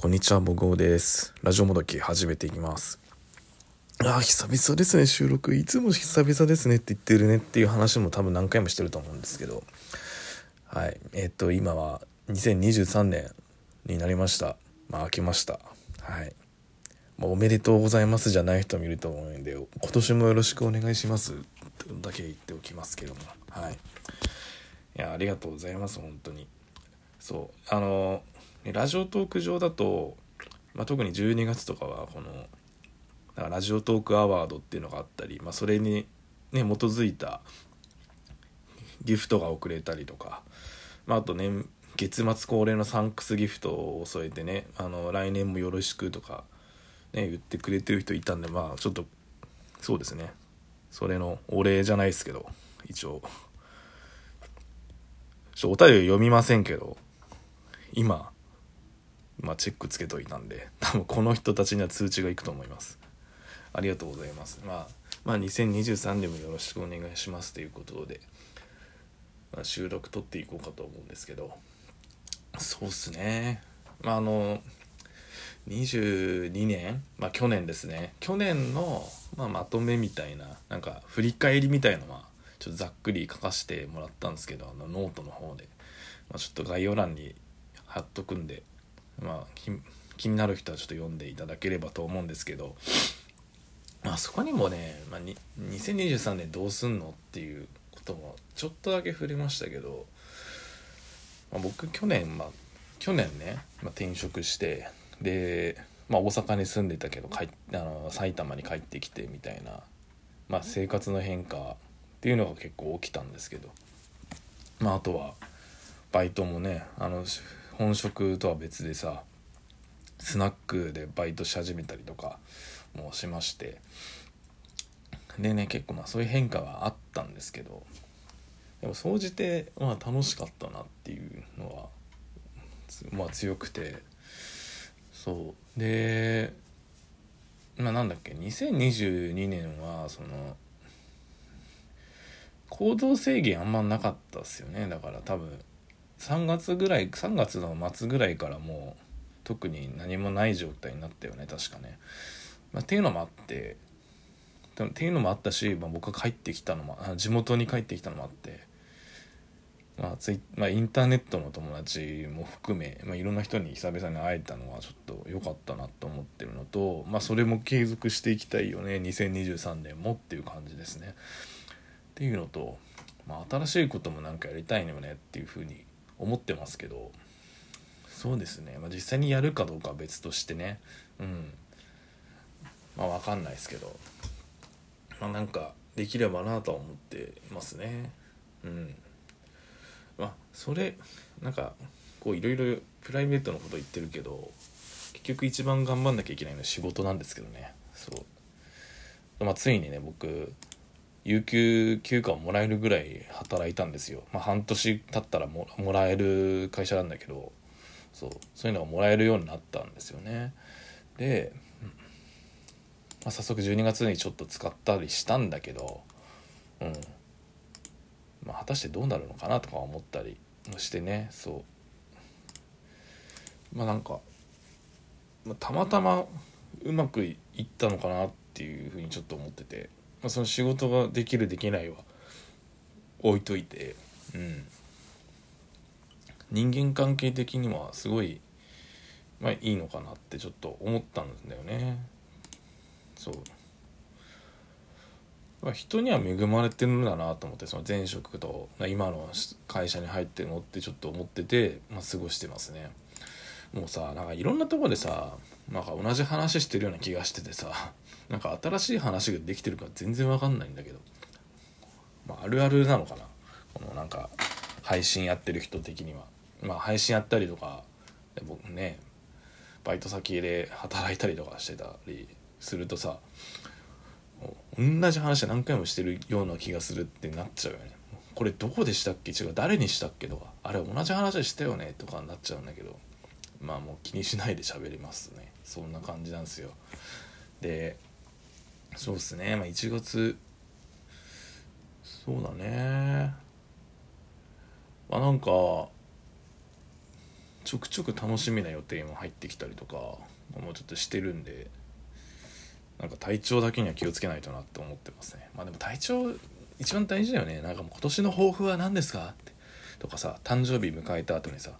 こんにちは、もごうです。ラジオもどき始めていきます。ああ、久々ですね、収録。いつも久々ですねって言ってるねっていう話も多分何回もしてると思うんですけど。はい。えっと、今は2023年になりました。まあ、明けました。はい。まあ、おめでとうございますじゃない人もいると思うんで、今年もよろしくお願いします。とだけ言っておきますけども。はい。いや、ありがとうございます、本当に。そう。あの、ラジオトーク上だと、まあ、特に12月とかはこのなんかラジオトークアワードっていうのがあったり、まあ、それに、ね、基づいたギフトが送れたりとか、まあ、あとね月末恒例のサンクスギフトを添えてねあの来年もよろしくとか、ね、言ってくれてる人いたんでまあちょっとそうですね。それのお礼じゃないですけど一応。ちょお便り読みませんけど今まあ、チェックつけといたんで多分この人たちには通知がいくと思います。ありがとうございます。まあまあ2023年もよろしくお願いしますということで、まあ、収録撮っていこうかと思うんですけど。そうっすね。まああの22年まあ去年ですね。去年の、まあ、まとめみたいななんか振り返りみたいのはちょっとざっくり書かせてもらったんですけどあのノートの方で、まあ、ちょっと概要欄に貼っとくんでまあ気になる人はちょっと読んでいただければと思うんですけど、まあ、そこにもね、まあ、に2023年どうすんのっていうこともちょっとだけ触れましたけど、まあ、僕去年まあ去年ね、まあ、転職してで、まあ、大阪に住んでたけど帰あの埼玉に帰ってきてみたいな、まあ、生活の変化っていうのが結構起きたんですけど、まあ、あとはバイトもねあの本職とは別でさスナックでバイトし始めたりとかもしまして。でね結構まあそういう変化はあったんですけど。でも総じてまあ楽しかったなっていうのはまあ強くて。そう。でまあなんだっけ2022年はその行動制限あんまなかったっすよね。だから多分3月ぐらい3月の末ぐらいからもう特に何もない状態になったよね確かね、まあ、っていうのもあってっていうのもあったし、まあ、僕が帰ってきたのも地元に帰ってきたのもあって、まあツイまあ、インターネットの友達も含め、まあ、いろんな人に久々に会えたのはちょっと良かったなと思ってるのと、まあ、それも継続していきたいよね2023年もっていう感じですね。っていうのと、まあ、新しいこともなんかやりたいのよねっていうふうに思ってますけどそうですね、まあ、実際にやるかどうかは別としてね。うん。まあ分かんないですけど。まあなんかできればなとは思ってますね。うん。まあそれなんかこういろいろプライベートのこと言ってるけど結局一番頑張んなきゃいけないのは仕事なんですけどね。そう。まあついにね僕有給休暇をもらえるぐらい働いたんですよ、まあ、半年経ったらもらえる会社なんだけどそうそういうのがもらえるようになったんですよね。で、まあ、早速12月にちょっと使ったりしたんだけどうん。まあ果たしてどうなるのかなとか思ったりしてね。そう。まあなんか、まあ、たまたまうまくいったのかなっていうふうにちょっと思ってて。まあ、その仕事ができるできないは置いといて、うん、人間関係的にはすごい、まあ、いいのかなってちょっと思ったんだよね。そうまあ、人には恵まれてるんだなと思ってその前職と今の会社に入ってるのってちょっと思ってて、まあ、過ごしてますね。もうさなんかいろんなとこでさなんか同じ話してるような気がしててさ なんか新しい話ができてるか全然わかんないんだけど、まあ、あるあるなのかな。このなんか配信やってる人的には。まあ配信やったりとか僕ねバイト先で働いたりとかしてたりするとさ同じ話何回もしてるような気がするってなっちゃうよね。これどこでしたっけ？違う誰にしたっけ？とかあれ同じ話したよね？とかになっちゃうんだけど。まあもう気にしないで喋りますね。そんな感じなんですよ。でそうっすね。まあ1月そうだね。まあなんかちょくちょく楽しみな予定も入ってきたりとかもうちょっとしてるんでなんか体調だけには気をつけないとなって思ってますね。まあでも体調一番大事だよね。なんかもう今年の抱負は何ですか？ってとかさ誕生日迎えた後にさ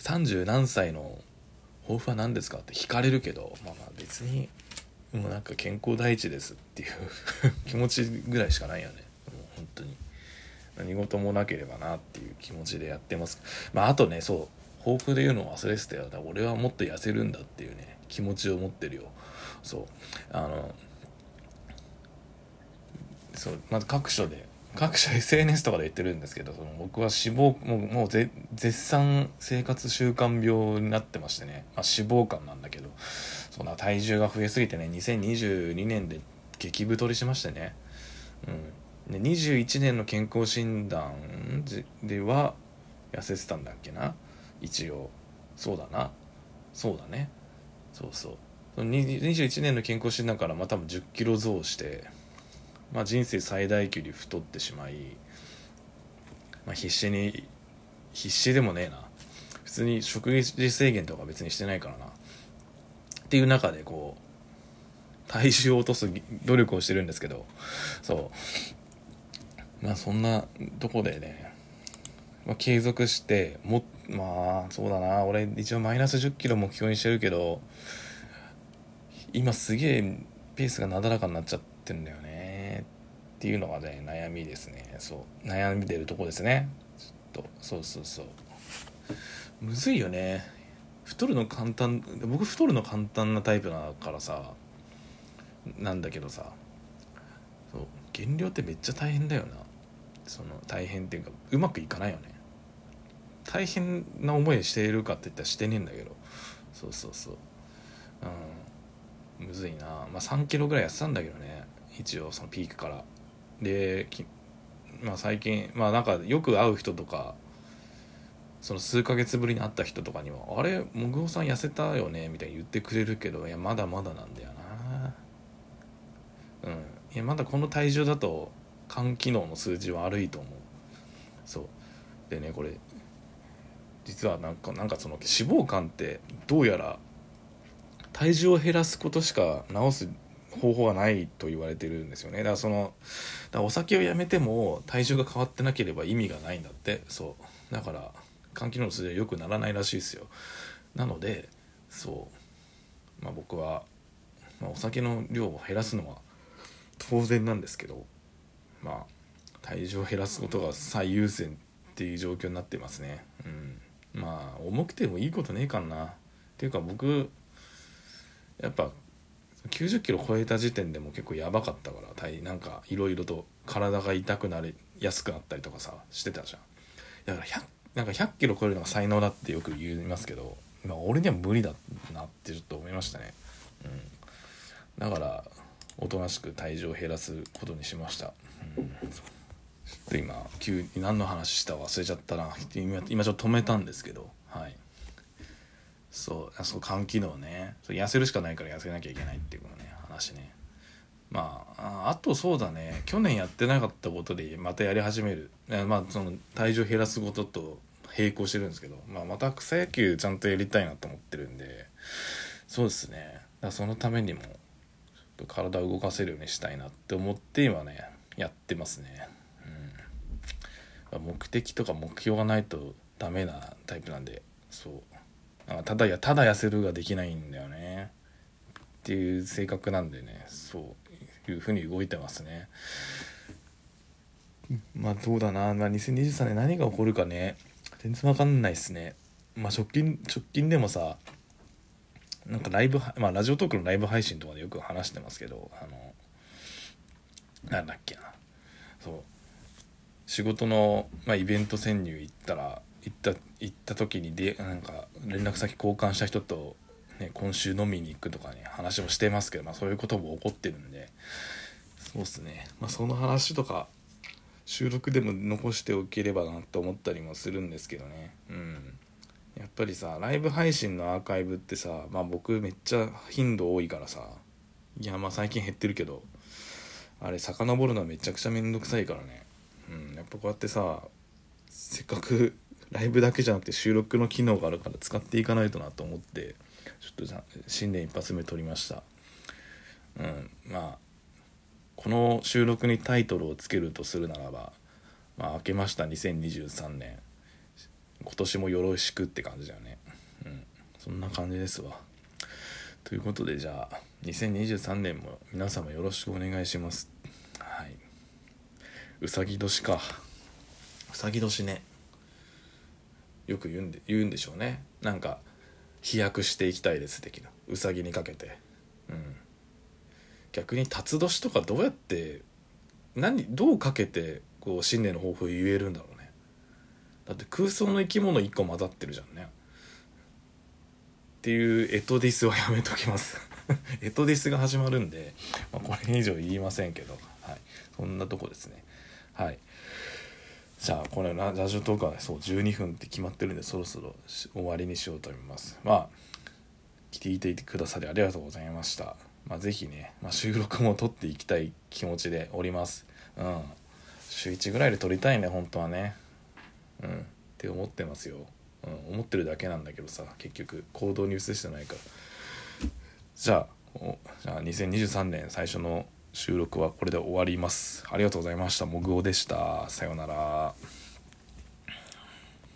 30何歳の抱負は何ですかって聞かれるけどまあまあ別にもうなんか健康第一ですっていう気持ちぐらいしかないよね。もう本当に。何事もなければなっていう気持ちでやってます。まああとねそう抱負で言うの忘れてたよ。だから俺はもっと痩せるんだっていうね気持ちを持ってるよ。そう。あのそうまず各所で各所 SNS とかで言ってるんですけどその僕は脂肪もうもう絶賛生活習慣病になってましてね、まあ、脂肪肝なんだけどそんな体重が増えすぎてね2022年で激太りしましてね、うん、で21年の健康診断では痩せてたんだっけな。一応。そうだな。そうだね。そうそう。21年の健康診断からまあ多分1 0キロ増して。まあ、人生最大級に太ってしまい、まあ、必死に必死でもねえな。普通に食事制限とか別にしてないからな。っていう中でこう体重を落とす努力をしてるんですけどそう。まあそんなとこでね、まあ、継続してもまあそうだな。俺一応マイナス1 0キロ目標にしてるけど今すげえペースがなだらかになっちゃってんだよね。っていうのがね悩みですね。そう。悩んでるとこですね。ちょっと。そうそうそう。むずいよね。太るの簡単僕太るの簡単なタイプだからさ。なんだけどさ。そう。減量ってめっちゃ大変だよな。その大変っていうかうまくいかないよね。大変な思いしているかって言ったらしてねえんだけど。そうそうそう。うん。むずいな。まあ3キロぐらい痩せたんだけどね。一応そのピークから。でまあ最近まあなんかよく会う人とかその数ヶ月ぶりに会った人とかには「あれもぐおさん痩せたよね」みたいに言ってくれるけどいやまだまだなんだよな。うん。いやまだこの体重だと肝機能の数字は悪いと思う。そう。でねこれ実はなんかなんかその脂肪肝ってどうやら体重を減らすことしか治す方法がないと言われてるんですよね。だからそのだからお酒をやめても体重が変わってなければ意味がないんだって。そう。だから肝機能の数字は良くならないらしいですよ。なのでそう。まあ僕は、まあ、お酒の量を減らすのは当然なんですけどまあ体重を減らすことが最優先っていう状況になってますね。うん。まあ重くてもいいことねえかな。っていうか僕やっぱ90キロ超えた時点でも結構やばかったからなんかいろいろと体が痛くなりやすくなったりとかさしてたじゃん。だから100なんか100キロ超えるのが才能だってよく言いますけど、まあ、俺には無理だなってちょっと思いましたね。うん。だからおとなしく体重を減らすことにしました、うん、ちょっと今急に何の話した忘れちゃったな。今今ちょっと止めたんですけどはい。そうそう肝機能ね。痩せるしかないから痩せなきゃいけないっていうこのね話ね。まああとそうだね。去年やってなかったことでまたやり始める。まあその体重減らすことと並行してるんですけど、まあ、また草野球ちゃんとやりたいなと思ってるんでそうですね。だそのためにも体を動かせるようにしたいなって思って今ねやってますね、うん、目的とか目標がないとダメなタイプなんでそう。ただやただ痩せるができないんだよね。っていう性格なんでね。そういうふうに動いてますね。まあどうだな、まあ、2023年何が起こるかね。全然わかんないっすね。まあ直近直近でもさなんかライブまあラジオトークのライブ配信とかでよく話してますけどあのなんだっけな。そう。仕事の、まあ、イベント潜入行ったら行った行った時にでなんか連絡先交換した人と、ね、今週飲みに行くとかね話をしてますけど、まあ、そういうことも起こってるんでそうっすね、まあ、その話とか収録でも残しておければなと思ったりもするんですけどね。うん。やっぱりさライブ配信のアーカイブってさまあ僕めっちゃ頻度多いからさいやまあ最近減ってるけどあれ遡るのはめちゃくちゃめんどくさいからね。うん。やっぱこうやってさせっかくライブだけじゃなくて収録の機能があるから使っていかないとなと思ってちょっとじゃ新年一発目撮りました。うんまあこの収録にタイトルをつけるとするならば「まあ、明けました2023年。今年もよろしく」って感じだよね。うんそんな感じですわ。ということでじゃあ2023年も皆様よろしくお願いします。はい。うさぎ年か。うさぎ年ね。よく言うんで言うんでしょうね。なんか飛躍していきたいです的な。うさぎにかけて。うん。逆に辰年とかどうやって何どうかけてこう新年の抱負言えるんだろうね。だって空想の生き物1個混ざってるじゃんね。っていうエトディスはやめときます。エトディスが始まるんで、まあ、これ以上言いませんけど、はい、そんなとこですね。はい。じゃあこれラジオトークはそう12分って決まってるんでそろそろ終わりにしようと思います。まあ聞いていてくださりありがとうございました。まあ、ぜひね、まあ、収録も撮っていきたい気持ちでおります。うん。週1ぐらいで撮りたいね本当はね。うん。って思ってますよ、うん、思ってるだけなんだけどさ結局行動に移してないから。じゃあじゃあ2023年最初の収録はこれで終わります。ありがとうございました。もぐおでした。さようなら。